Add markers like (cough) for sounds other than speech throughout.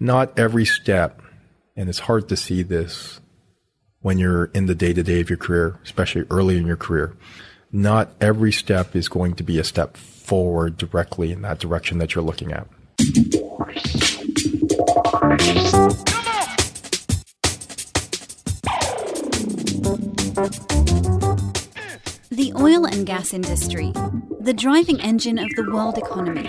not every step, and it's hard to see this when you're in the day to day of your career, especially early in your career. Not every step is going to be a step forward directly in that direction that you're looking at. The oil and gas industry, the driving engine of the world economy,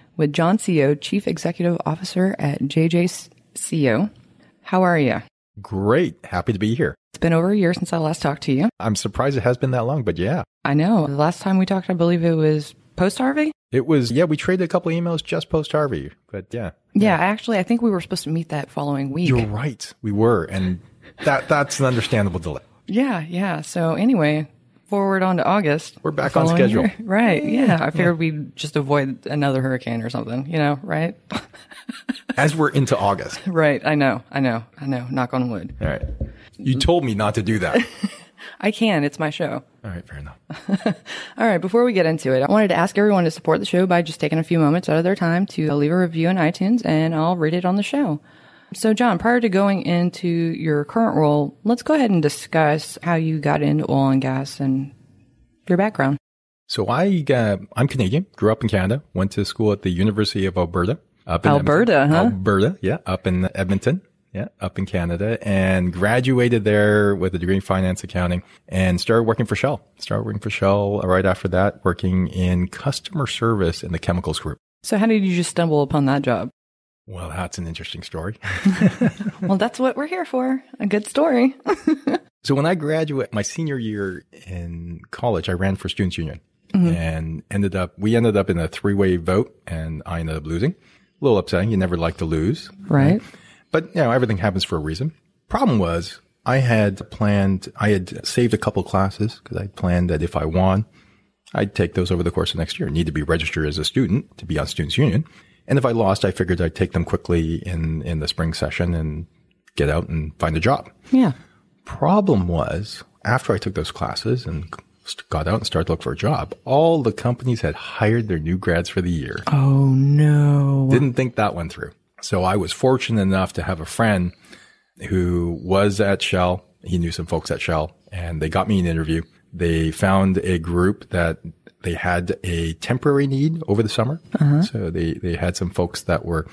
with John Seo, Chief Executive Officer at JJCO. How are you? Great. Happy to be here. It's been over a year since I last talked to you. I'm surprised it has been that long, but yeah. I know. The last time we talked, I believe it was post Harvey. It was, yeah, we traded a couple emails just post Harvey, but yeah. Yeah, actually, I think we were supposed to meet that following week. You're right. We were. And that that's an understandable delay. Yeah, yeah. So anyway, forward on to August. We're back on schedule. year. Right. Yeah. I figured we'd just avoid another hurricane or something, you know, right? (laughs) As we're into August. right. I know. I know. I know. Knock on wood. All right. You told me not to do that. (laughs) I can. It's my show. All right, fair enough. (laughs) All right, before we get into it, I wanted to ask everyone to support the show by just taking a few moments out of their time to leave a review on iTunes and I'll read it on the show. So, John, prior to going into your current role, let's go ahead and discuss how you got into oil and gas and your background. So I, uh, I'm Canadian, grew up in Canada, went to school at the University of Alberta. Up in Alberta, Edmonton. huh? Alberta, yeah, up in Edmonton. Yeah, up in Canada and graduated there with a degree in finance accounting and started working for Shell. Started working for Shell right after that, working in customer service in the chemicals group. So, how did you just stumble upon that job? Well, that's an interesting story. (laughs) well, that's what we're here for a good story. (laughs) So when I graduated my senior year in college, I ran for Students Union mm-hmm. and ended up, we ended up in a three way vote and I ended up losing. A little upsetting. You never like to lose. right. But you know, everything happens for a reason. Problem was I had planned, I had saved a couple classes because I planned that if I won, I'd take those over the course of next year. Need to be registered as a student to be on Students Union. And if I lost, I figured I'd take them quickly in, in the spring session and get out and find a job Yeah. problem was after I took those classes and got out and started to look for a job, all the companies had hired their new grads for the year. Oh, no. Didn't think that one through. So I was fortunate enough to have a friend who was at Shell. He knew some folks at Shell and they got me an interview. They found a group that they had a temporary need over the summer. Uh-huh. So they, they had some folks that were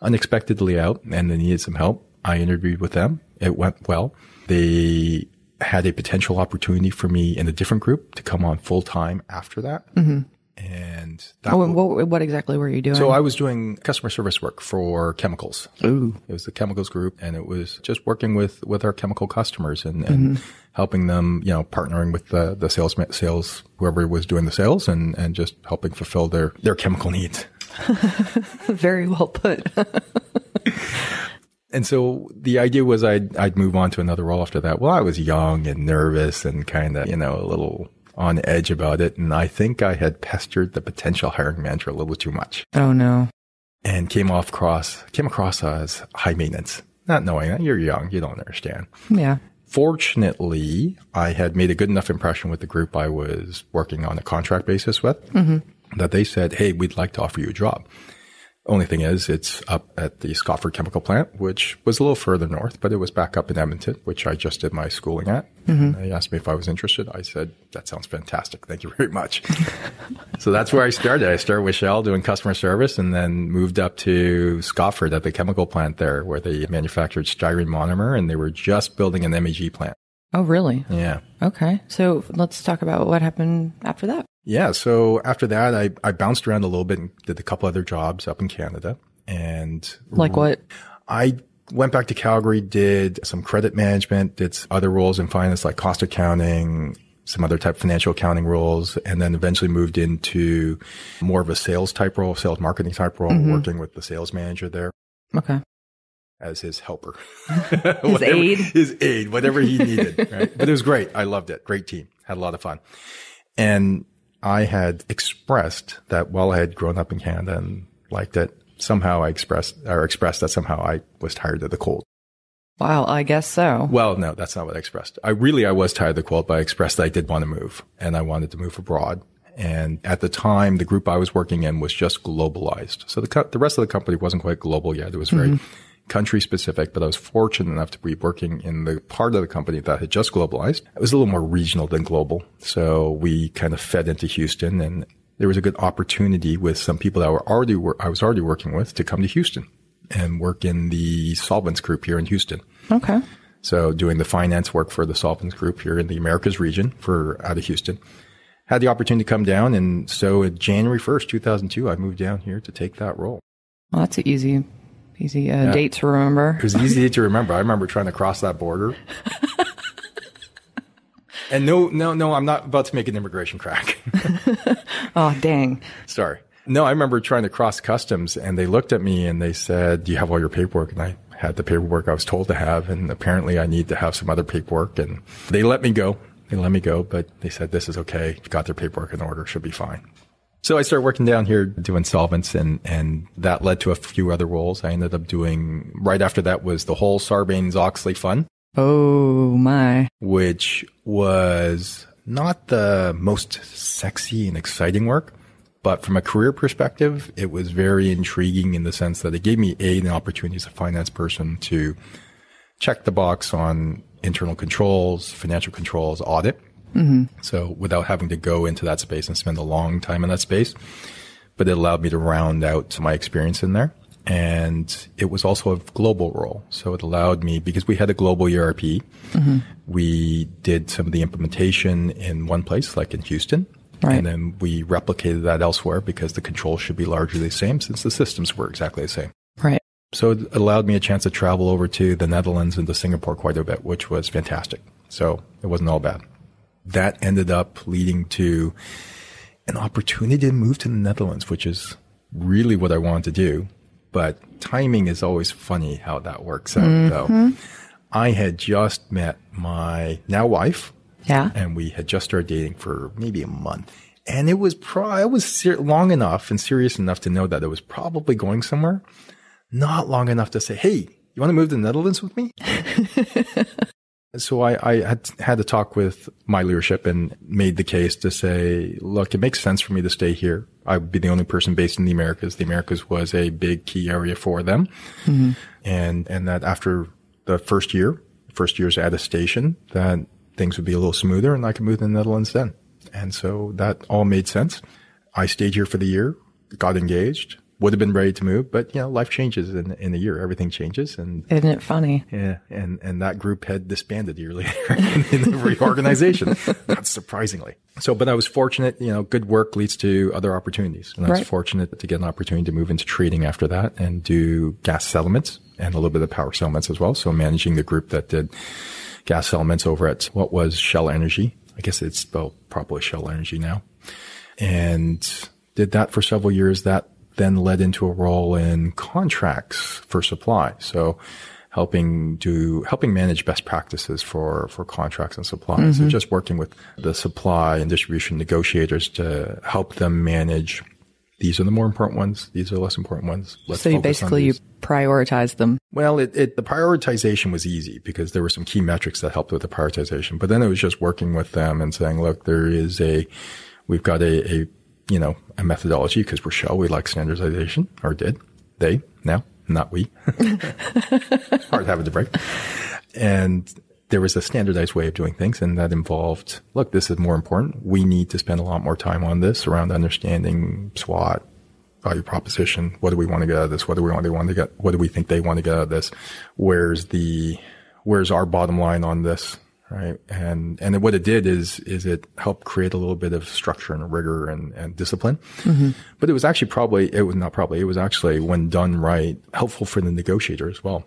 unexpectedly out and they needed some help. I interviewed with them. It went well. They had a potential opportunity for me in a different group to come on full time after that. Mm-hmm. And that Oh, what, what exactly were you doing? so I was doing customer service work for chemicals. Ooh. It was the chemicals group and it was just working with, with our chemical customers and, and mm-hmm. helping them, you know, partnering with the, the sales, sales, whoever was doing the sales and, and just helping fulfill their, their chemical needs. (laughs) Very well put. (laughs) And so the idea was I'd, I'd move on to another role after that. Well, I was young and nervous and kind of, you know, a little on edge about it. And I think I had pestered the potential hiring manager a little too much oh, no. and came off cross, came across as high maintenance, not knowing that you're young. You don't understand. Yeah. Fortunately, I had made a good enough impression with the group I was working on a contract basis with mm-hmm. that they said, Hey, we'd like to offer you a job. Only thing is, it's up at the Scotford Chemical Plant, which was a little further north, but it was back up in Edmonton, which I just did my schooling at. Mm-hmm. And They asked me if I was interested. I said, that sounds fantastic. Thank you very much. (laughs) so that's where I started. I started with Shell doing customer service and then moved up to Scotford at the chemical plant there where they manufactured styrene monomer and they were just building an MEG plant. Oh, really? Yeah. Okay. So let's talk about what happened after that. Yeah. So after that, I, I bounced around a little bit and did a couple other jobs up in Canada. And Like what? I went back to Calgary, did some credit management, did other roles in finance like cost accounting, some other type of financial accounting roles, and then eventually moved into more of a sales type role, sales marketing type role, mm-hmm. working with the sales manager there. Okay. as his helper, (laughs) His Whatever- aide. his aid, whatever he needed. Right? But it was great. I loved it. Great team. Had a lot of fun. And I had expressed that while I had grown up in Canada and liked it, somehow I expressed or expressed that somehow I was tired of the cold. Well, I guess so. Well, no, that's not what I expressed. I really, I was tired of the cold, but I expressed that I did want to move and I wanted to move abroad. And at the time, the group I was working in was just globalized. So the, co- the rest of the company wasn't quite global yet. It was very mm-hmm. Country specific, but I was fortunate enough to be working in the part of the company that had just globalized. It was a little more regional than global. So we kind of fed into Houston and there was a good opportunity with some people that were already, wor- I was already working with to come to Houston and work in the solvents group here in Houston. Okay. So doing the finance work for the Solvents Group here in the Americas region for out of Houston. Had the opportunity to come down. And so January 1st, 2002, I moved down here to take that role. Well, that's an easy, easy uh, date to remember. It was easy to remember. I remember trying to cross that border. (laughs) and no, no, no, I'm not about to make an immigration crack. (laughs) Oh, dang. Sorry. No, I remember trying to cross customs and they looked at me and they said, do you have all your paperwork? And I had the paperwork I was told to have. And apparently I need to have some other paperwork and they let me go. They let me go, but they said, this is okay. You've got their paperwork in order. Should be fine. So I started working down here doing solvents and, and that led to a few other roles. I ended up doing right after that was the whole Sarbanes Oxley fund Oh, my. which was not the most sexy and exciting work. But from a career perspective, it was very intriguing in the sense that it gave me a, an opportunity as a finance person to check the box on internal controls, financial controls, audit. Mm-hmm. So without having to go into that space and spend a long time in that space, but it allowed me to round out my experience in there. And it was also a global role. So it allowed me, because we had a global ERP, mm-hmm. we did some of the implementation in one place, like in Houston. Right. And then we replicated that elsewhere because the controls should be largely the same since the systems were exactly the same. Right. So it allowed me a chance to travel over to the Netherlands and to Singapore quite a bit, which was fantastic. So it wasn't all bad. That ended up leading to an opportunity to move to the Netherlands, which is really what I wanted to do. But timing is always funny how that works out, though. Mm-hmm. I had just met my now wife Yeah. and we had just started dating for maybe a month. And it was pro- I was ser- long enough and serious enough to know that it was probably going somewhere. Not long enough to say, "Hey, you want to move to the Netherlands with me?" (laughs) so I, I had had to talk with my leadership and made the case to say, "Look, it makes sense for me to stay here. I would be the only person based in the Americas. The Americas was a big key area for them, mm-hmm. and and that after the first year, first year's attestation, that things would be a little smoother and I could move to the Netherlands then. And so that all made sense. I stayed here for the year, got engaged, would have been ready to move, but you know, life changes in, in a year. Everything changes. And Isn't it funny? yeah, and, and that group had disbanded a year later (laughs) in, the reorganization, (laughs) not surprisingly. So, but I was fortunate, you know, good work leads to other opportunities. And I was Right. fortunate to get an opportunity to move into trading after that and do gas settlements and a little bit of power settlements as well. So managing the group that did gas settlements over at what was Shell Energy. I guess it's spelled probably Shell Energy now. And did that for several years. That then led into a role in contracts for supply. So helping do, helping manage best practices for, for contracts and supply. So mm-hmm. just working with the supply and distribution negotiators to help them manage. These are the more important ones. These are the less important ones. Let's So you focus on basically you prioritize them. Well, it, it, the prioritization was easy because there were some key metrics that helped with the prioritization. But then it was just working with them and saying, look, there is a, we've got a, a you know, a methodology because we're Shell. We like standardization or did they now, not we. Hard having to break. And there was a standardized way of doing things and that involved, look, this is more important. We need to spend a lot more time on this around understanding SWOT, value proposition. What do we want to get out of this? What do we want, they want to get? What do we think they want to get out of this? Where's the, where's our bottom line on this? Right. And, and what it did is, is it helped create a little bit of structure and rigor and, and discipline. But it was actually probably, it was not probably, it was actually when done right, helpful for the negotiator as well.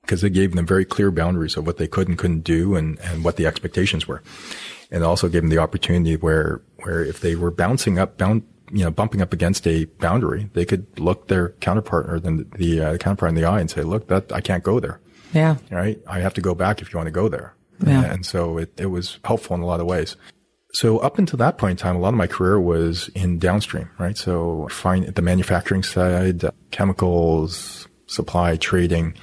Because it gave them very clear boundaries of what they could and couldn't do and, and what the expectations were. And also gave them the opportunity where, where if they were bouncing up, bound, you know, bumping up against a boundary, they could look their counterpart or the, the uh, counterpart in the eye and say, look, that I can't go there. Yeah. Right. I have to go back if you want to go there. Yeah. And so it, it was helpful in a lot of ways. So up until that point in time, a lot of my career was in downstream, right? So find the manufacturing side, chemicals, supply, trading.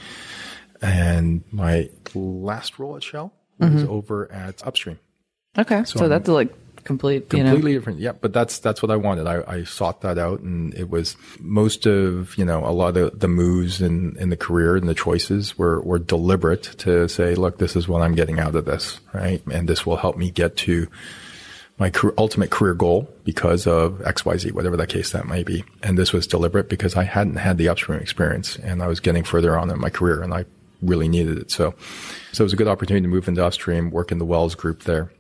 And my last role at Shell mm-hmm. was over at upstream. Okay. So, I'm that's like complete, you know. Completely different. Yeah. But that's, that's what I wanted. I, I sought that out and it was most of, you know, a lot of the moves in, in the career and the choices were, were deliberate to say, look, this is what I'm getting out of this, right? And this will help me get to my career, ultimate career goal because of XYZ, whatever that case that might be. And this was deliberate because I hadn't had the upstream experience and I was getting further on in my career and I really needed it. So, so it was a good opportunity to move into upstream, work in the Wells group there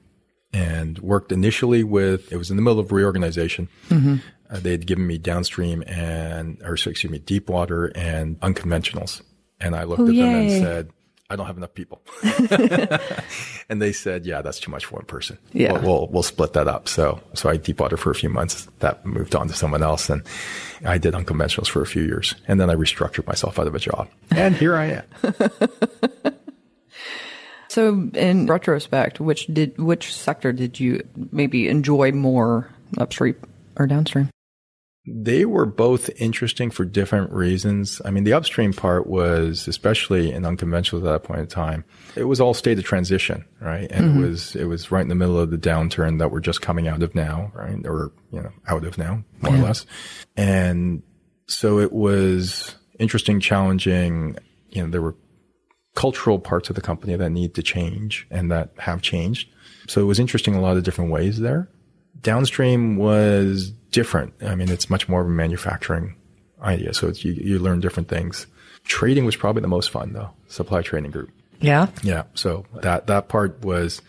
and worked initially with, it was in the middle of reorganization. Uh, they had given me downstream and, or excuse me, deep water and unconventionals. And I looked Oh, at them and said, I don't have enough people. (laughs) (laughs) and they said, yeah, that's too much for one person. Yeah. We'll, we'll, we'll split that up. So, so I deep water for a few months. That moved on to someone else. And I did unconventionals for a few years. And then I restructured myself out of a job. (laughs) And here I am. So in retrospect, which did which sector did you maybe enjoy more, upstream or downstream? They were both interesting for different reasons. I mean, the upstream part was, especially in unconventional at that point in time, it was all state of transition, right? And it mm-hmm. was, it was right in the middle of the downturn that we're just coming out of now, right? Or, you know, out of now, more or less. And so it was interesting, challenging. You know, there were cultural parts of the company that need to change and that have changed. So it was interesting in a lot of different ways there. Downstream was different. I mean, it's much more of a manufacturing idea. So it's, you, you learn different things. Trading was probably the most fun though. Supply trading group. Yeah. Yeah. So that, that part was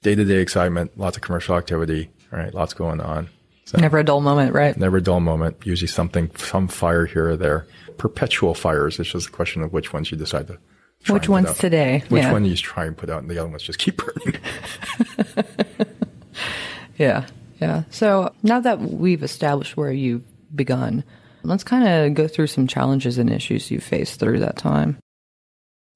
day to day excitement, lots of commercial activity, right? Lots going on. So Never a dull moment, right? never a dull moment. Usually something, some fire here or there. Perpetual fires. It's just a question of which ones you decide to. Which one's out. today? Which yeah. one you try and put out, and the other ones just keep burning. (laughs) Yeah. Yeah. So now that we've established where you've begun, let's kind of go through some challenges and issues you faced through that time.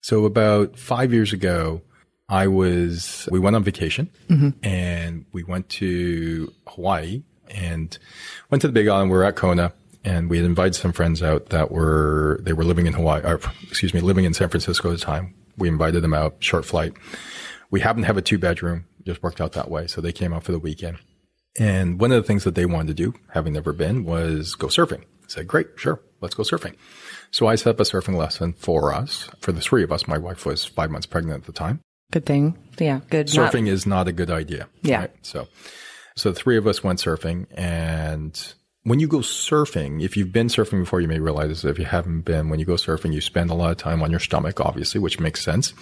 So about five years ago, I was, we went on vacation mm-hmm. and we went to Hawaii and went to the big island. We were at Kona and we had invited some friends out that were, they were living in Hawaii, or excuse me, living in San Francisco at the time. We invited them out, short flight. We happened to have a two bedroom, just worked out that way. So they came out for the weekend. And one of the things that they wanted to do, having never been, was go surfing. I said, great, sure, let's go surfing. So I set up a surfing lesson for us, for the three of us. My wife was five months pregnant at the time. Good thing. Yeah. Good. Not- Surfing is not a good idea. Yeah. So, so the three of us went surfing and when you go surfing, if you've been surfing before, you may realize this. If you haven't been, when you go surfing, you spend a lot of time on your stomach, obviously, which makes sense.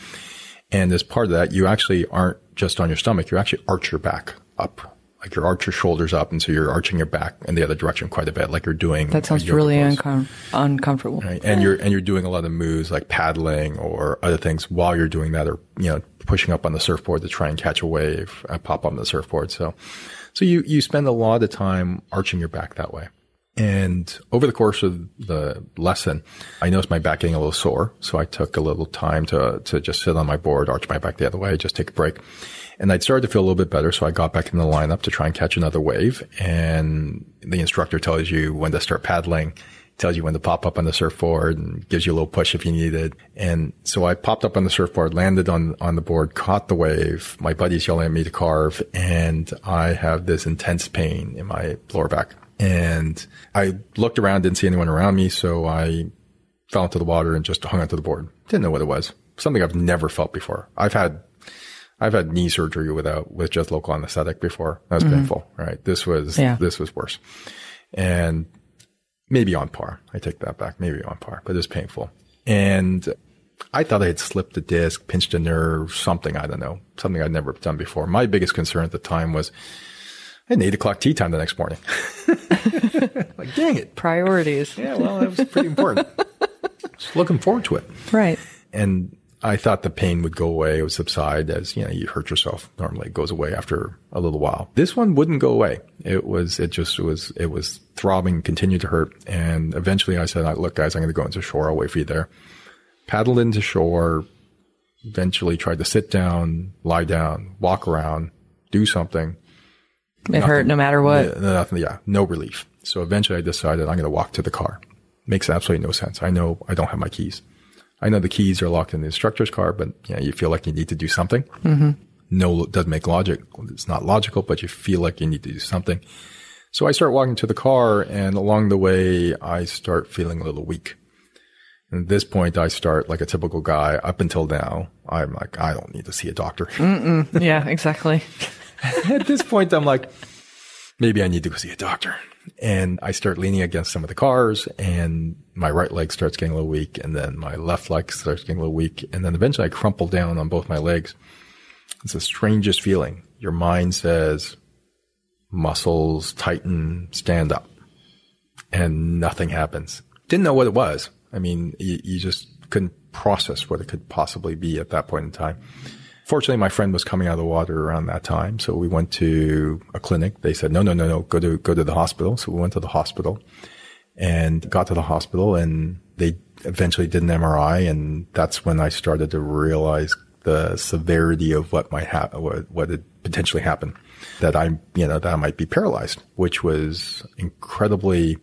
And as part of that, you actually aren't just on your stomach. You actually arch your back up. Like you arch your shoulders up. And so you're arching your back in the other direction quite a bit, like you're doing. that sounds really uncom- uncomfortable. Right. And you're and you're doing a lot of moves like paddling or other things while you're doing that, or you know, pushing up on the surfboard to try and catch a wave, uh, pop on the surfboard. So, so you you spend a lot of time arching your back that way. And over the course of the lesson, I noticed my back getting a little sore. So I took a little time to to just sit on my board, arch my back the other way, just take a break. And I'd started to feel a little bit better. So I got back in the lineup to try and catch another wave. And the instructor tells you when to start paddling, tells you when to pop up on the surfboard and gives you a little push if you need it. And so I popped up on the surfboard, landed on, on the board, caught the wave. My buddy's yelling at me to carve and I have this intense pain in my lower back. And I looked around, didn't see anyone around me. So I fell into the water and just hung onto the board. Didn't know what it was. Something I've never felt before. I've had I've had knee surgery without with just local anesthetic before. That was mm-hmm. painful, right? This was Yeah. this was worse, and maybe on par. I take that back, maybe on par, but it was painful. And I thought I had slipped a disc, pinched a nerve, something I don't know, something I'd never done before. My biggest concern at the time was I had an eight o'clock tea time the next morning. (laughs) like, dang it! Priorities. Yeah, well, that was pretty important. (laughs) Looking forward to it Right. and I thought the pain would go away, it would subside as, you know, you hurt yourself. Normally it goes away after a little while. This one wouldn't go away. It was, it just was, it was throbbing, continued to hurt. And eventually I said, look, guys, I'm going to go into shore. I'll wait for you there. Paddled into shore, eventually tried to sit down, lie down, walk around, do something. It nothing, hurt no matter what. Yeah, nothing, yeah, no relief. So eventually I decided I'm going to walk to the car. Makes absolutely no sense. I know I don't have my keys. I know the keys are locked in the instructor's car, but yeah, you feel like you need to do something. Mm-hmm. No, it doesn't make logic. It's not logical, but you feel like you need to do something. So I start walking to the car and along the way, I start feeling a little weak. And at this point, I start like a typical guy. Up until now, I'm like, I don't need to see a doctor. Mm-mm. (laughs) Yeah, exactly. at this point, I'm like, maybe I need to go see a doctor. And I start leaning against some of the cars and my right leg starts getting a little weak and then my left leg starts getting a little weak. And then eventually I crumple down on both my legs. It's the strangest feeling. Your mind says muscles tighten, stand up and nothing happens. Didn't know what it was. I mean, you, you just couldn't process what it could possibly be at that point in time. Fortunately, my friend was coming out of the water around that time. So we went to a clinic. They said, no, no, no, no, go to, go to the hospital. So we went to the hospital and got to the hospital and they eventually did an MRI. And that's when I started to realize the severity of what might happen, what, what had potentially happened that I, you know, that I might be paralyzed, which was incredibly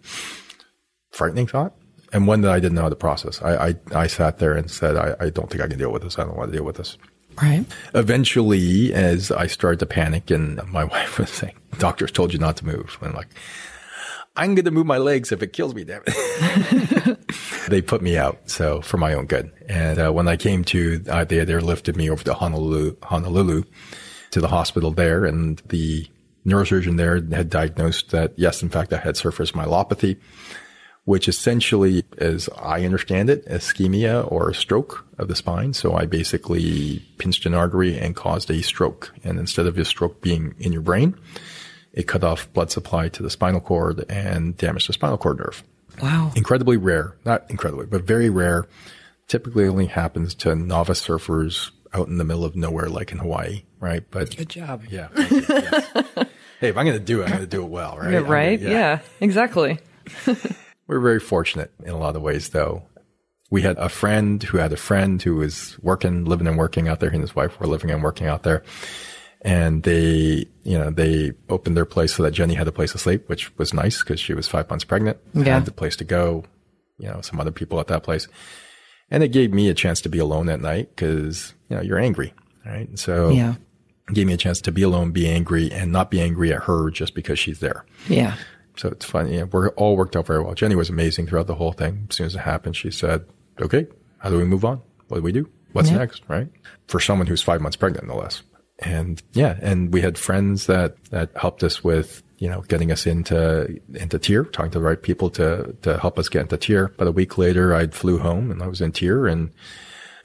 frightening thought and one that I didn't know how to process. I, I, I sat there and said, I, I don't think I can deal with this. I don't want to deal with this. Right. Eventually, as I started to panic, and my (laughs) wife was saying, "Doctors told you not to move," and I'm like, "I'm going to move my legs if it kills me, damn it." (laughs) they put me out, so for my own good. And uh, when I came to, uh, they they lifted me over to Honolulu, Honolulu, to the hospital there, and the neurosurgeon there had diagnosed that yes, in fact, I had surfer's myelopathy which essentially, as I understand it, ischemia or a stroke of the spine. So I basically pinched an artery and caused a stroke. And instead of your stroke being in your brain, it cut off blood supply to the spinal cord and damaged the spinal cord nerve. Wow. Incredibly rare. Not incredibly, but very rare. Typically only happens to novice surfers out in the middle of nowhere, like in Hawaii, right? But good job. Yeah. (laughs) yes. hey, if I'm going to do it, I'm going to do it well, right? Yeah, right. Gonna, yeah. yeah, exactly. (laughs) We're very fortunate in a lot of ways, though. We had a friend who had a friend who was working, living and working out there. He and his wife were living and working out there. And they, you know, they opened their place so that Jenny had a place to sleep, which was nice because she was five months pregnant. Yeah. Had the place to go, you know, some other people at that place. And it gave me a chance to be alone at night because, you know, you're angry, right? And so yeah. it gave me a chance to be alone, be angry and not be angry at her just because she's there. Yeah. So it's fun. Yeah, we're all worked out very well. Jenny was amazing throughout the whole thing. As soon as it happened, she said, okay, how do we move on? What do we do? What's yeah. next? Right. For someone who's five months pregnant, no less. And yeah, and we had friends that, that helped us with, you know, getting us into, into TIRR, talking to the right people to, to help us get into TIRR. But a week later, I flew home and I was in TIRR and,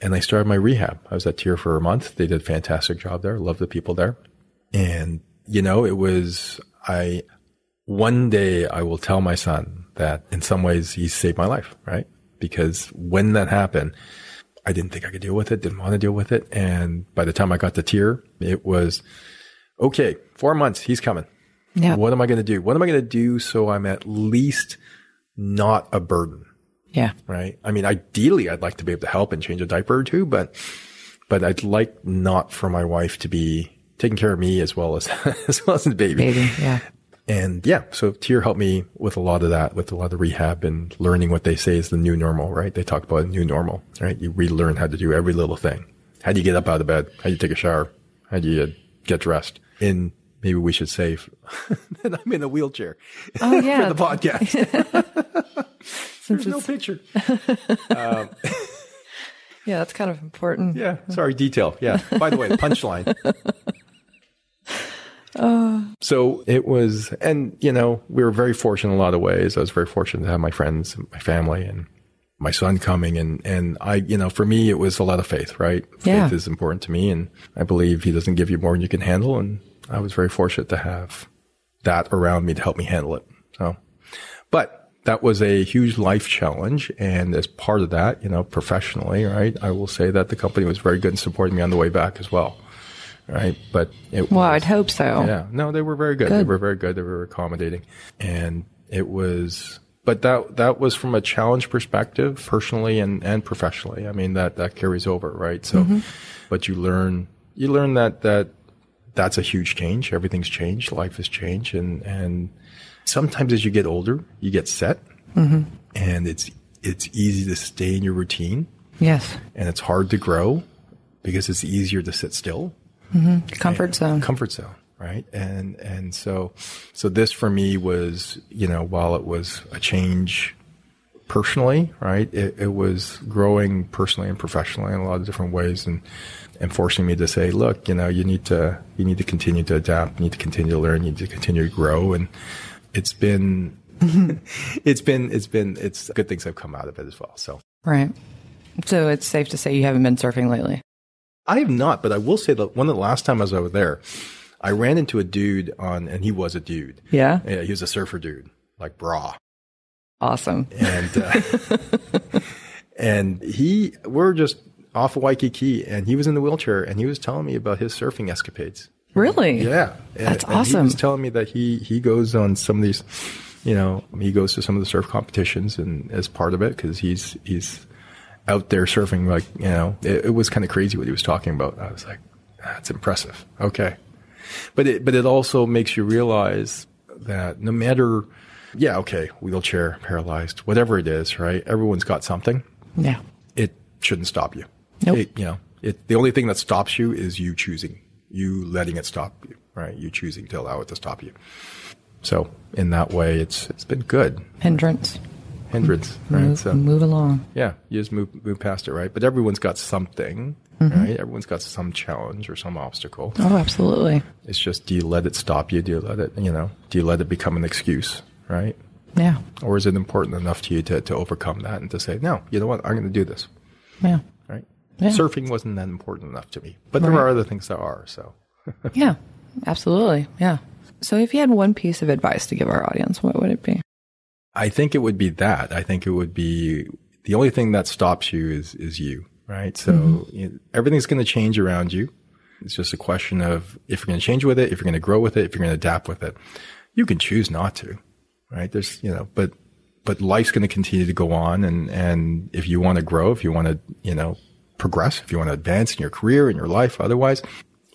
and I started my rehab. I was at TIRR for a month. They did a fantastic job there. Love the people there. And, you know, it was, I, one day I will tell my son that in some ways he saved my life, right? Because when that happened, I didn't think I could deal with it, didn't want to deal with it. And by the time I got to TIRR, it was, okay, four months, he's coming. Yeah. What am I going to do? What am I going to do so I'm at least not a burden? Yeah. Right. I mean, ideally, I'd like to be able to help and change a diaper or two, but, but I'd like not for my wife to be taking care of me as well as, (laughs) as well as the baby. Baby. Yeah. And yeah, so TIRR helped me with a lot of that, with a lot of rehab and learning what they say is the new normal, right? They talk about a new normal, right? You relearn how to do every little thing. How do you get up out of bed? How do you take a shower? How do you get dressed? And maybe we should say (laughs) that I'm in a wheelchair oh, (laughs) yeah. for the podcast. (laughs) There's no picture. um, yeah, that's kind of important. Yeah, sorry, detail. Yeah. By the way, punchline. Uh, so it was, and you know, we were very fortunate in a lot of ways. I was very fortunate to have my friends, and my family, and my son coming. And, and I, you know, for me, it was a lot of faith, right? Yeah. Faith is important to me. And I believe he doesn't give you more than you can handle. And I was very fortunate to have that around me to help me handle it. So, but that was a huge life challenge. And as part of that, you know, professionally, right, I will say that the company was very good in supporting me on the way back as well. Right. But it Well, was, I'd hope so. yeah, no, they were very good. They were very good. They were accommodating, and it was. But that that was from a challenge perspective, personally and and professionally. I mean that that carries over, right? So, mm-hmm. but you learn you learn that that that's a huge change. Everything's changed. Life has changed, and and sometimes as you get older, you get set, mm-hmm. and it's it's easy to stay in your routine, Yes. and it's hard to grow because it's easier to sit still Mm-hmm. Comfort zone. comfort zone right and and so so this for me was you know while it was a change personally right it, it was growing personally and professionally in a lot of different ways and and forcing me to say look you know you need to you need to continue to adapt you need to continue to learn you need to continue to grow and it's been (laughs) it's been it's been it's good things have come out of it as well so Right. So it's safe to say you haven't been surfing lately. I have not, but I will say that one of the last time I was over there, I ran into a dude on, and he was a dude. Yeah. Yeah, he was a surfer dude, like bra, Awesome. and uh, (laughs) and he we're just off of Waikiki, and he was in the wheelchair, and he was telling me about his surfing escapades. Really? Yeah, and, That's and He awesome. was telling me that he he goes on some of these, you know, he goes to some of the surf competitions, and as part of it, because he's he's out there surfing. Like you know, it, it was kind of crazy what he was talking about. I was like, that's impressive. Okay, but it but it also makes you realize that no matter, yeah, okay, wheelchair, paralyzed, whatever it is, right? Everyone's got something. Yeah. It shouldn't stop you. Nope. It, you know, it, the only thing that stops you is you choosing, you letting it stop you, right? You choosing to allow it to stop you. So in that way, it's it's been good Hindrance. Hindrance, right? Move, So move along. yeah, you just move move past it, right? But everyone's got something, mm-hmm. right? Everyone's got some challenge or some obstacle. Oh, absolutely. It's just do you let it stop you? Do you let it, you know, do you let it become an excuse, right? Yeah. Or is it important enough to you to, to overcome that and to say, no, you know what, I'm going to do this, Yeah. right? Yeah. Surfing wasn't that important enough to me, but there Right. are other things that are. So (laughs) Yeah. Absolutely. Yeah. So if you had one piece of advice to give our audience, what would it be? I think it would be that. I think it would be the only thing that stops you is is you, right? So mm-hmm. you everything's going to change around you. It's just a question of if you're going to change with it, if you're going to grow with it, if you're going to adapt with it. You can choose not to, right? There's, you know, but but life's going to continue to go on, and and if you want to grow, if you want to, you know, progress, if you want to advance in your career in your life, otherwise,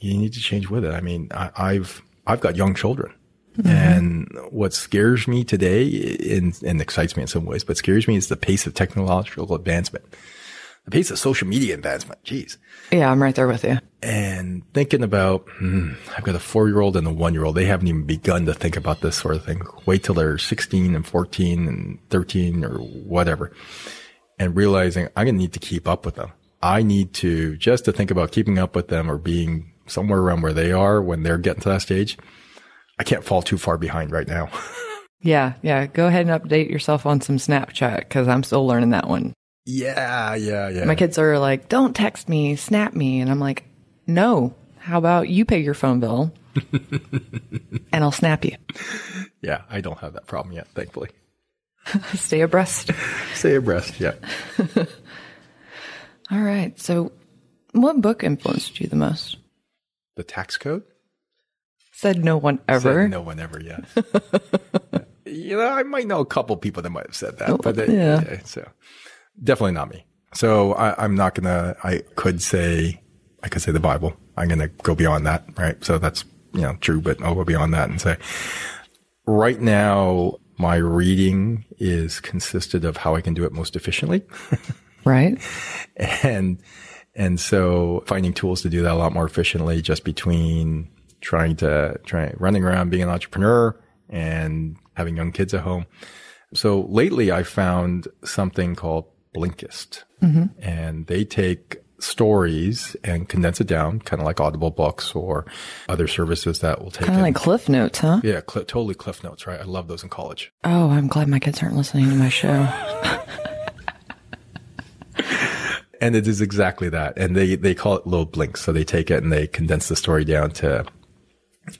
you need to change with it. I mean, I, I've I've got young children. And what scares me today and, and excites me in some ways, but scares me is the pace of technological advancement, the pace of social media advancement. Jeez. Yeah, I'm right there with you. And thinking about, hmm, I've got a four year old and a one year old. They haven't even begun to think about this sort of thing. Wait till they're 16 and 14 and 13 or whatever. And realizing I'm going to need to keep up with them. I need to just to think about keeping up with them or being somewhere around where they are when they're getting to that stage. I can't fall too far behind right now. (laughs) Yeah. Yeah. Go ahead and update yourself on some Snapchat because I'm still learning that one. yeah, yeah, yeah. My kids are like, don't text me, snap me. And I'm like, no. How about you pay your phone bill (laughs) and I'll snap you? yeah, I don't have that problem yet, thankfully. (laughs) Stay abreast. Stay abreast, yeah. All right. So, what book influenced you the most? The tax code? Said no one ever. Said no one ever yet. (laughs) you know, I might know a couple people that might have said that, oh, but it, yeah. yeah, so definitely not me. So I, I'm not gonna. I could say, I could say the Bible. I'm gonna go beyond that, right? So that's you know true, but I'll go beyond that and say, right now my reading is consisted of how I can do it most efficiently. (laughs) Right. and and so finding tools to do that a lot more efficiently just between trying to try running around being an entrepreneur and having young kids at home so lately i found something called blinkist mm-hmm. and they take stories and condense it down kind of like audible books or other services that will take Kind of like Cliff Notes, huh? yeah cl- totally cliff notes right i love those in college Oh, I'm glad my kids aren't listening to my show. And it is exactly that. And they, they call it little blinks. So they take it and they condense the story down to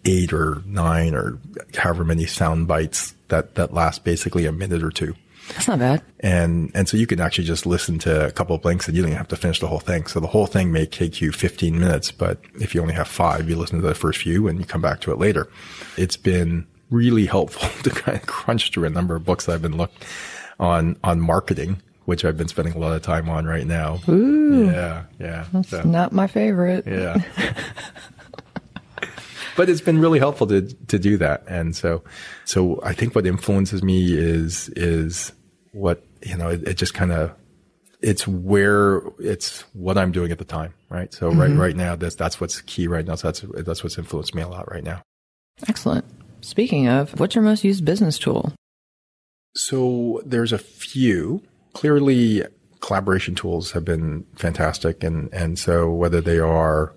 eight or nine or however many sound bites that, that last basically a minute or two. That's not bad. And, and so you can actually just listen to a couple of blinks and you don't even have to finish the whole thing. So the whole thing may take you 15 minutes, but if you only have five, you listen to the first few and you come back to it later. It's been really helpful (laughs) to kind of crunch through a number of books that I've been looking on, on marketing, which I've been spending a lot of time on right now. Ooh. Yeah. Yeah. That's So, not my favorite. yeah. (laughs) but it's been really helpful to to do that. And so so I think what influences me is is what you know, it, it just kind of it's where it's what I'm doing at the time, right? So right mm-hmm. right now that's that's what's key right now. So that's that's what's influenced me a lot right now. Excellent. Speaking of, what's your most used business tool? So there's a few. Clearly, collaboration tools have been fantastic, and and so whether they are,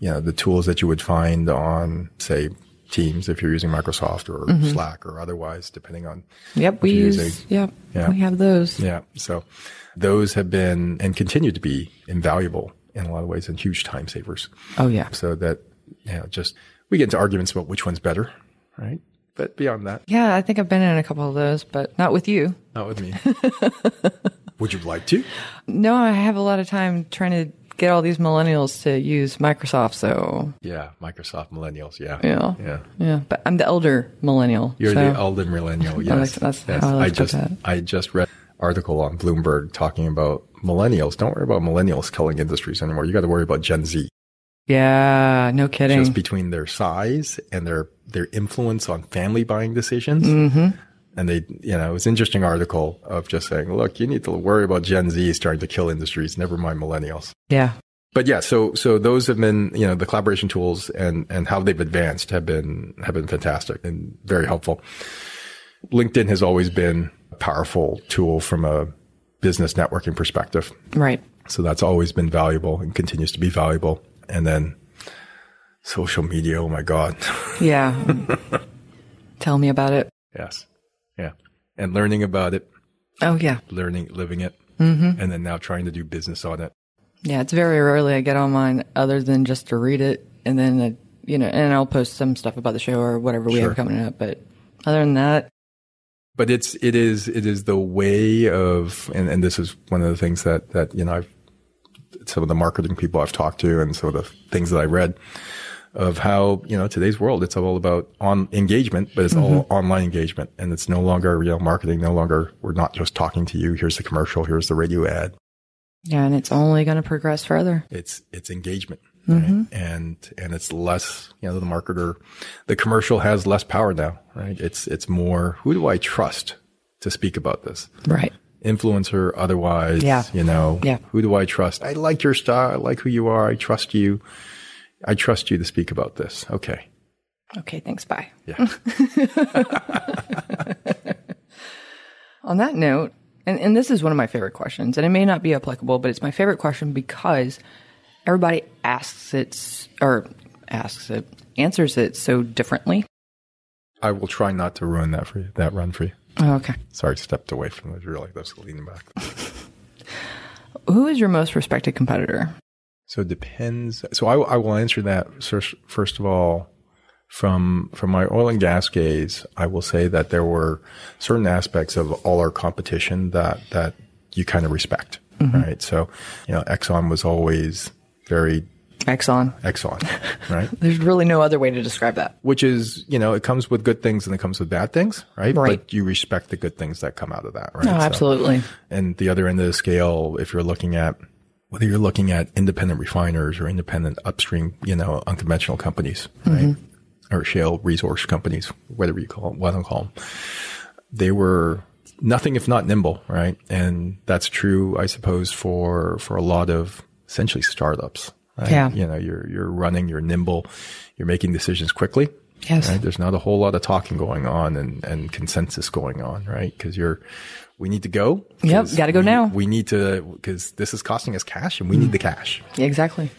you know, the tools that you would find on, say, Teams if you're using Microsoft or mm-hmm. Slack or otherwise, depending on Yep, we use. using. Yep, Yeah. we have those. yeah. So those have been and continue to be invaluable in a lot of ways and huge time savers. Oh yeah, So that you know, just we get into arguments about which one's better, right? But beyond that, yeah. I think I've been in a couple of those, but not with you. not with me. (laughs) would you like to? No, I have a lot of time trying to get all these millennials to use Microsoft. So Yeah, Microsoft millennials. Yeah, yeah, yeah. yeah. But I'm the elder millennial. You're so- the elder millennial. Yes, that's yes. how I I just that. I just read an article on Bloomberg talking about millennials. Don't worry about millennials killing industries anymore. You got to worry about Gen Z. Yeah, no kidding. Just between their size and their their influence on family buying decisions. Mm-hmm. And they, you know, it was an interesting article of just saying, look, you need to worry about Gen Z starting to kill industries. Never mind millennials. yeah, but yeah, so so those have been you know the collaboration tools and and how they've advanced have been have been fantastic and very helpful. LinkedIn has always been a powerful tool from a business networking perspective, right. so that's always been valuable and continues to be valuable. And then social media, oh my god, Yeah. (laughs) Tell me about it. yes, yeah, and learning about it, Oh yeah, learning, living it, mm-hmm. and then now trying to do business on it. yeah. It's very rarely I get on mine other than just to read it, and then uh, you know, and I'll post some stuff about the show or whatever we Sure. have coming up. But other than that, but it's it is it is the way of and, and this is one of the things that that you know I've some of the marketing people I've talked to and some of the things that I read of how you know today's world it's all about on engagement but it's all mm-hmm. online engagement and it's no longer know marketing no longer we're not just talking to you here's the commercial here's the radio ad yeah, and it's only going to progress further. it's it's engagement right? Mm-hmm. and and it's less you know the marketer the commercial has less power now right it's it's more who do I trust to speak about this Right. influencer otherwise Yeah. you know Yeah. who do i trust i like your style i like who you are i trust you i trust you to speak about this okay Okay. Thanks. Bye. yeah (laughs) (laughs) On that note, and, and this is one of my favorite questions, and it may not be applicable, but it's my favorite question because everybody asks it or asks it, answers it so differently. i will try not to ruin that for you that run for you Oh, okay. sorry stepped away from it really that's leaning back (laughs) Who is your most respected competitor? So it depends so i, I will answer that first, first of all from from my oil and gas days i will say that there were certain aspects of all our competition that that you kind of respect mm-hmm. right so you know exxon was always very Exxon. Exxon, (laughs) right? There's really no other way to describe that. Which is, you know, it comes with good things and it comes with bad things, right? Right. But you respect the good things that come out of that, right? No, So- absolutely. and the other end of the scale, if you're looking at whether you're looking at independent refiners or independent upstream, you know, unconventional companies, mm-hmm. right? Or shale resource companies, whatever you call them, what I call them, they were nothing if not nimble, right? And that's true, I suppose, for for a lot of essentially startups. Right? Yeah. You know, you're you're running, you're nimble, you're making decisions quickly. Yes. Right? There's not a whole lot of talking going on and, and consensus going on, right? Because you're, we need to go. Yep. gotta go we- now. We need to, because this is costing us cash and we need the cash. Yeah, exactly.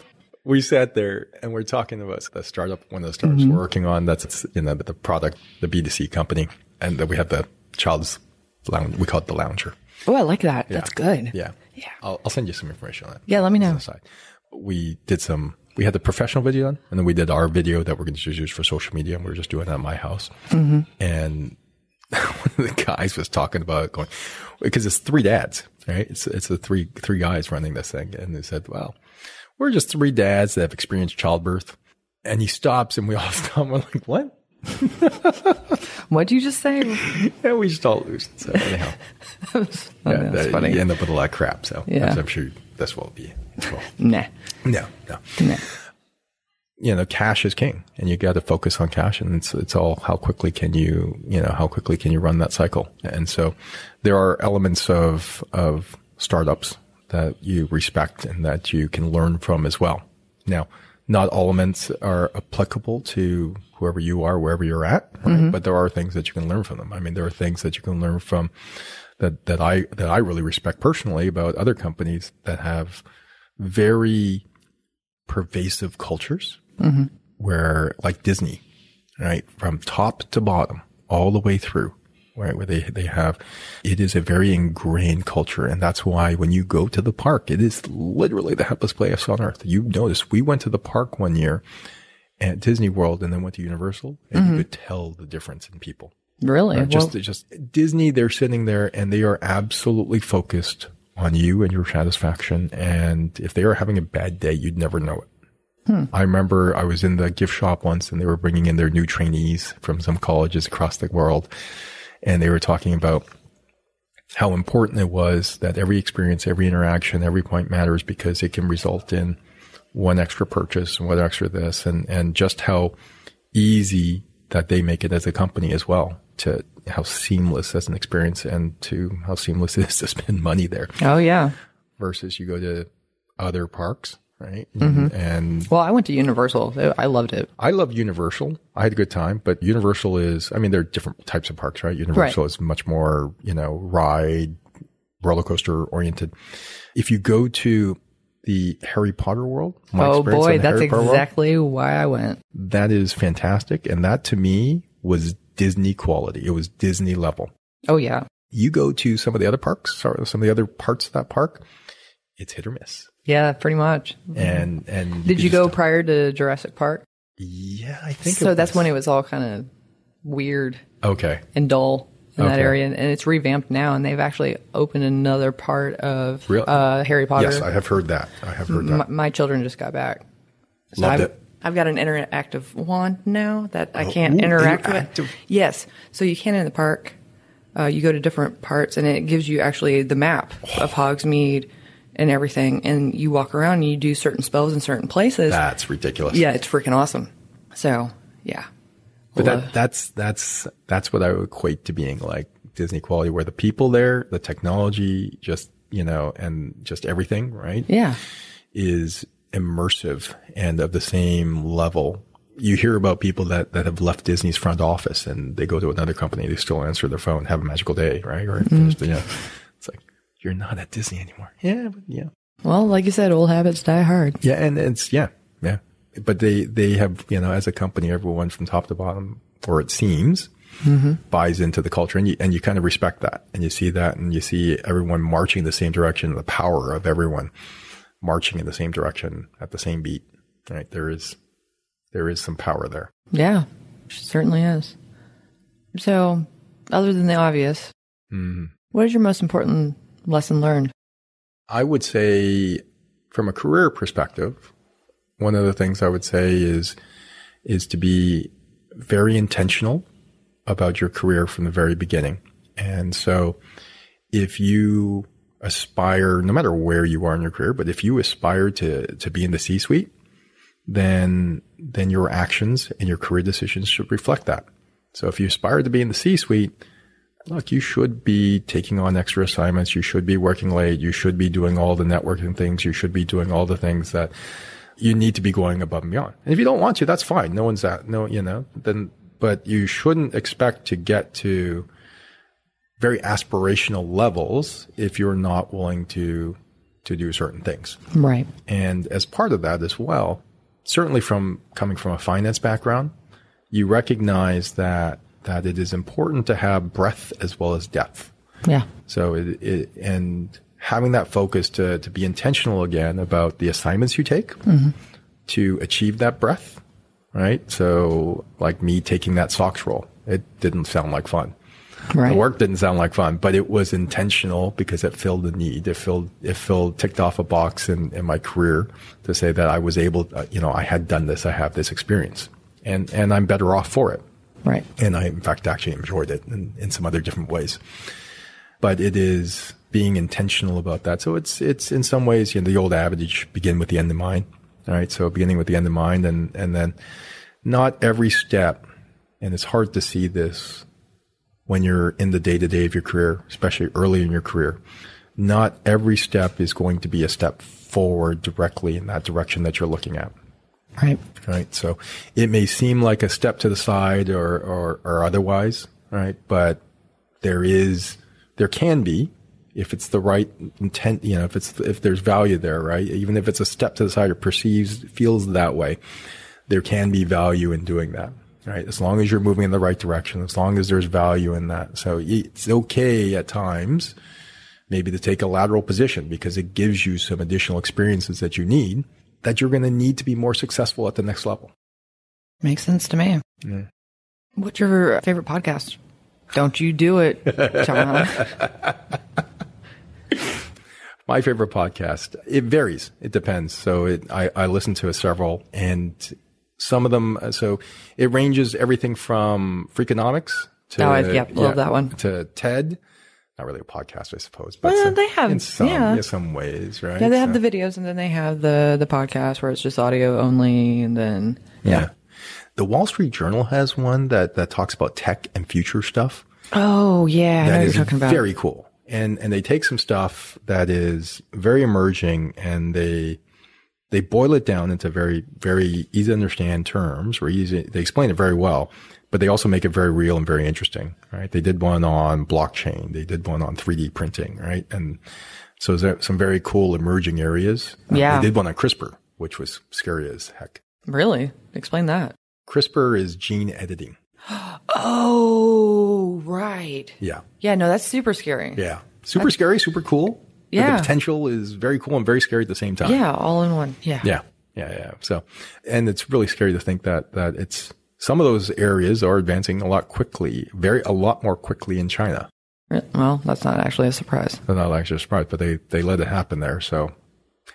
We sat there and we're talking about the startup, one of the startups Mm-hmm. we're working on. That's, you know, the product, the B2C company. And then we have the child's lounge. We call it the lounger. Oh, I like that. That's good. Yeah. Yeah. I'll, I'll send you some information on that. Yeah, let me know. As an aside. We did some, we had the professional video done, and then we did our video that we're going to use for social media, and we were just doing that at my house. Mm-hmm. And (laughs) one of the guys was talking about going because it's three dads, right? It's it's the three three guys running this thing, and they said, "Well, we're just three dads that have experienced childbirth." And he stops, and we all (laughs) stop. We're like, "What?" (laughs) What'd you just say? Yeah, we just all lose. So anyhow, Oh, yeah, that's that- funny. you end up with a lot of crap. So Yeah. I'm sure this will be. Well, (laughs) Nah. no, no. Nah. you know, cash is king and you got to focus on cash and it's, it's all how quickly can you, you know, how quickly can you run that cycle? And so there are elements of, of startups that you respect and that you can learn from as well. Now, not all elements are applicable to whoever you are, wherever you're at, right? Mm-hmm. but there are things that you can learn from them. I mean, there are things that you can learn from that, that I, that I really respect personally about other companies that have very pervasive cultures mm-hmm. where like Disney, right? From top to bottom, all the way through, right? Where they, they have, it is a very ingrained culture. And that's why when you go to the park, it is literally the happiest place on earth. You notice we went to the park one year at Disney World and then went to Universal and you mm-hmm. could tell the difference in people. Really? Right? Just, Well, just Disney, they're sitting there and they are absolutely focused on you and your satisfaction. And if they are having a bad day, you'd never know it. Hmm. I remember I was in the gift shop once and they were bringing in their new trainees from some colleges across the world. And they were talking about how important it was that every experience, every interaction, every point matters because it can result in one extra purchase and one extra this and, and just how easy that they make it as a company as well to how seamless as an experience and to how seamless (laughs) it is to spend money there oh, yeah. versus you go to other parks, right? Mm-hmm. And Well, I went to Universal. I loved it. I love Universal. I had a good time, but Universal is, I mean, there are different types of parks, right? Universal is much more, you know, ride, roller coaster oriented. If you go to the Harry Potter world, oh, boy. That's Potter world, exactly why I went. that is fantastic. And that to me was Disney quality. It was Disney level. Oh, yeah. You go to some of the other parks or some of the other parts of that park, it's hit or miss. Yeah, pretty much. And, and Mm-hmm. Did you go prior to Jurassic Park? Yeah, I think So that's when it was all kind of weird Okay. and dull in that area, and it's revamped now, and they've actually opened another part of Really? uh, Harry Potter. Yes, I have heard that. I have heard my, that. my children just got back. So Loved I've, it. I've got an interactive wand now that I Oh, can't ooh, interact interactive. with. Yes, so you can in the park. Uh, you go to different parts, and it gives you actually the map of Hogsmeade and everything, and you walk around and you do certain spells in certain places. That's ridiculous. yeah, it's freaking awesome. So yeah, But that, uh, that's, that's, that's what I would equate to being like Disney quality, where the people there, the technology, just, you know, and just everything, right? yeah, Is immersive and of the same level. You hear about people that, that have left Disney's front office and they go to another company, they still answer their phone, have a magical day, right? Or, mm-hmm. you know, it's like, you're not at Disney anymore. Yeah, but yeah. Well, like you said, old habits die hard. Yeah, and it's yeah, yeah. But they they have you know as a company, everyone from top to bottom, or it seems, mm-hmm. buys into the culture, and you and you kind of respect that, and you see that, and you see everyone marching the same direction, the power of everyone marching in the same direction at the same beat. Right, there is there is some power there. Yeah, certainly is. So, other than the obvious, mm-hmm. what is your most important lesson learned? I would say, from a career perspective, one of the things I would say is is to be very intentional about your career from the very beginning. And so, if you aspire, no matter where you are in your career, but if you aspire to to be in the C suite, then then your actions and your career decisions should reflect that. So, if you aspire to be in the C suite, look, you should be taking on extra assignments. You should be working late. You should be doing all the networking things. You should be doing all the things that you need to be going above and beyond. And if you don't want to, that's fine. No one's that, no, you know, then, but you shouldn't expect to get to very aspirational levels if you're not willing to, to do certain things. Right. And as part of that as well, certainly from coming from a finance background, you recognize that that it is important to have breadth as well as depth. Yeah. So it, it and having that focus to to be intentional again about the assignments you take, to achieve that breath, right? So like me taking that SOX role, it didn't sound like fun. Right. The work didn't sound like fun, but it was intentional because it filled the need. It filled, it filled, ticked off a box in, in my career to say that I was able, uh, you know, I had done this, I have this experience and, and I'm better off for it. Right. And I, in fact, actually enjoyed it in, in some other different ways. But it is being intentional about that. So it's, it's in some ways, you know, the old adage, begin with the end in mind. All right. So beginning with the end in mind and, and then not every step, and it's hard to see this when you're in the day to day of your career, especially early in your career. Not every step is going to be a step forward directly in that direction that you're looking at. Right. Right. So it may seem like a step to the side or, or, or otherwise, right? But there is, there can be, if it's the right intent, you know, if it's, if there's value there, right? Even if it's a step to the side or perceives, feels that way, there can be value in doing that, right? As long as you're moving in the right direction, as long as there's value in that. So it's okay at times, maybe to take a lateral position because it gives you some additional experiences that you need that you're going to need to be more successful at the next level. Makes sense to me. Yeah. What's your favorite podcast? Don't you do it, John. (laughs) My favorite podcast, it varies. It depends. So it, I, I listen to several and some of them, so it ranges everything from Freakonomics to, Oh, I- yep, love that one. to TED. Not really a podcast, I suppose, but Well, some- they have- in some, yeah. in some ways, right? yeah, they have So- the videos and then they have the the podcast where it's just audio only and then yeah. The Wall Street Journal has one that, that talks about tech and future stuff. Oh yeah, I know that what is you're talking about. very cool. And and they take some stuff that is very emerging and they they boil it down into very very easy to understand terms. Where easy they explain it very well, but they also make it very real and very interesting. Right? They did one on blockchain. They did one on 3D printing. Right? And so there's some very cool emerging areas. Uh, Yeah. they did one on CRISPR, which was scary as heck. Really? Explain that. CRISPR is gene editing. Oh, right. Yeah. Yeah, no, that's super scary. Yeah. Super scary, super cool. Yeah. the potential is very cool and very scary at the same time. Yeah, all in one. Yeah. Yeah. Yeah. Yeah. So, and it's really scary to think that, that it's some of those areas are advancing a lot quickly, very, a lot more quickly in China. Well, that's not actually a surprise. Not actually a surprise, but they, they let it happen there. So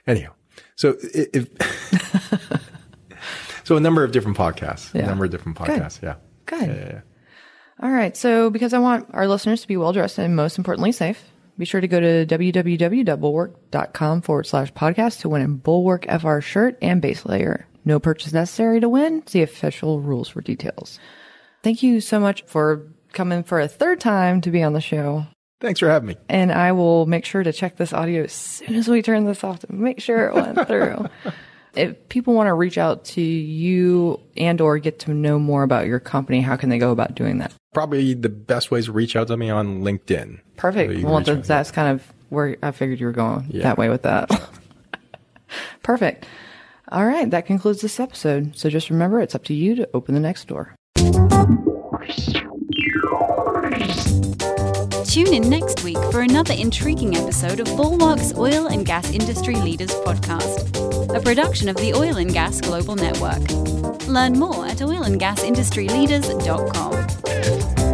anyhow, so if, (laughs) so a number of different podcasts, Yeah. a number of different podcasts. Yeah. Good. Yeah. yeah. All right. So, because I want our listeners to be well dressed and most importantly safe, be sure to go to www.bulwark.com forward slash podcast to win a Bulwark FR shirt and base layer. No purchase necessary to win. See official rules for details. Thank you so much for coming for a third time to be on the show. Thanks for having me. And I will make sure to check this audio as soon as we turn this off to make sure it went (laughs) through. If people want to reach out to you and or get to know more about your company, how can they go about doing that? Probably the best ways to reach out to me on LinkedIn. Perfect. So well, that's, that's kind of where I figured you were going Yeah. that way with that. (laughs) Perfect. All right. That concludes this episode. So just remember, it's up to you to open the next door. Tune in next week for another intriguing episode of Bulwark's Oil and Gas Industry Leaders Podcast, a production of the Oil and Gas Global Network. Learn more at oilandgasindustryleaders.com.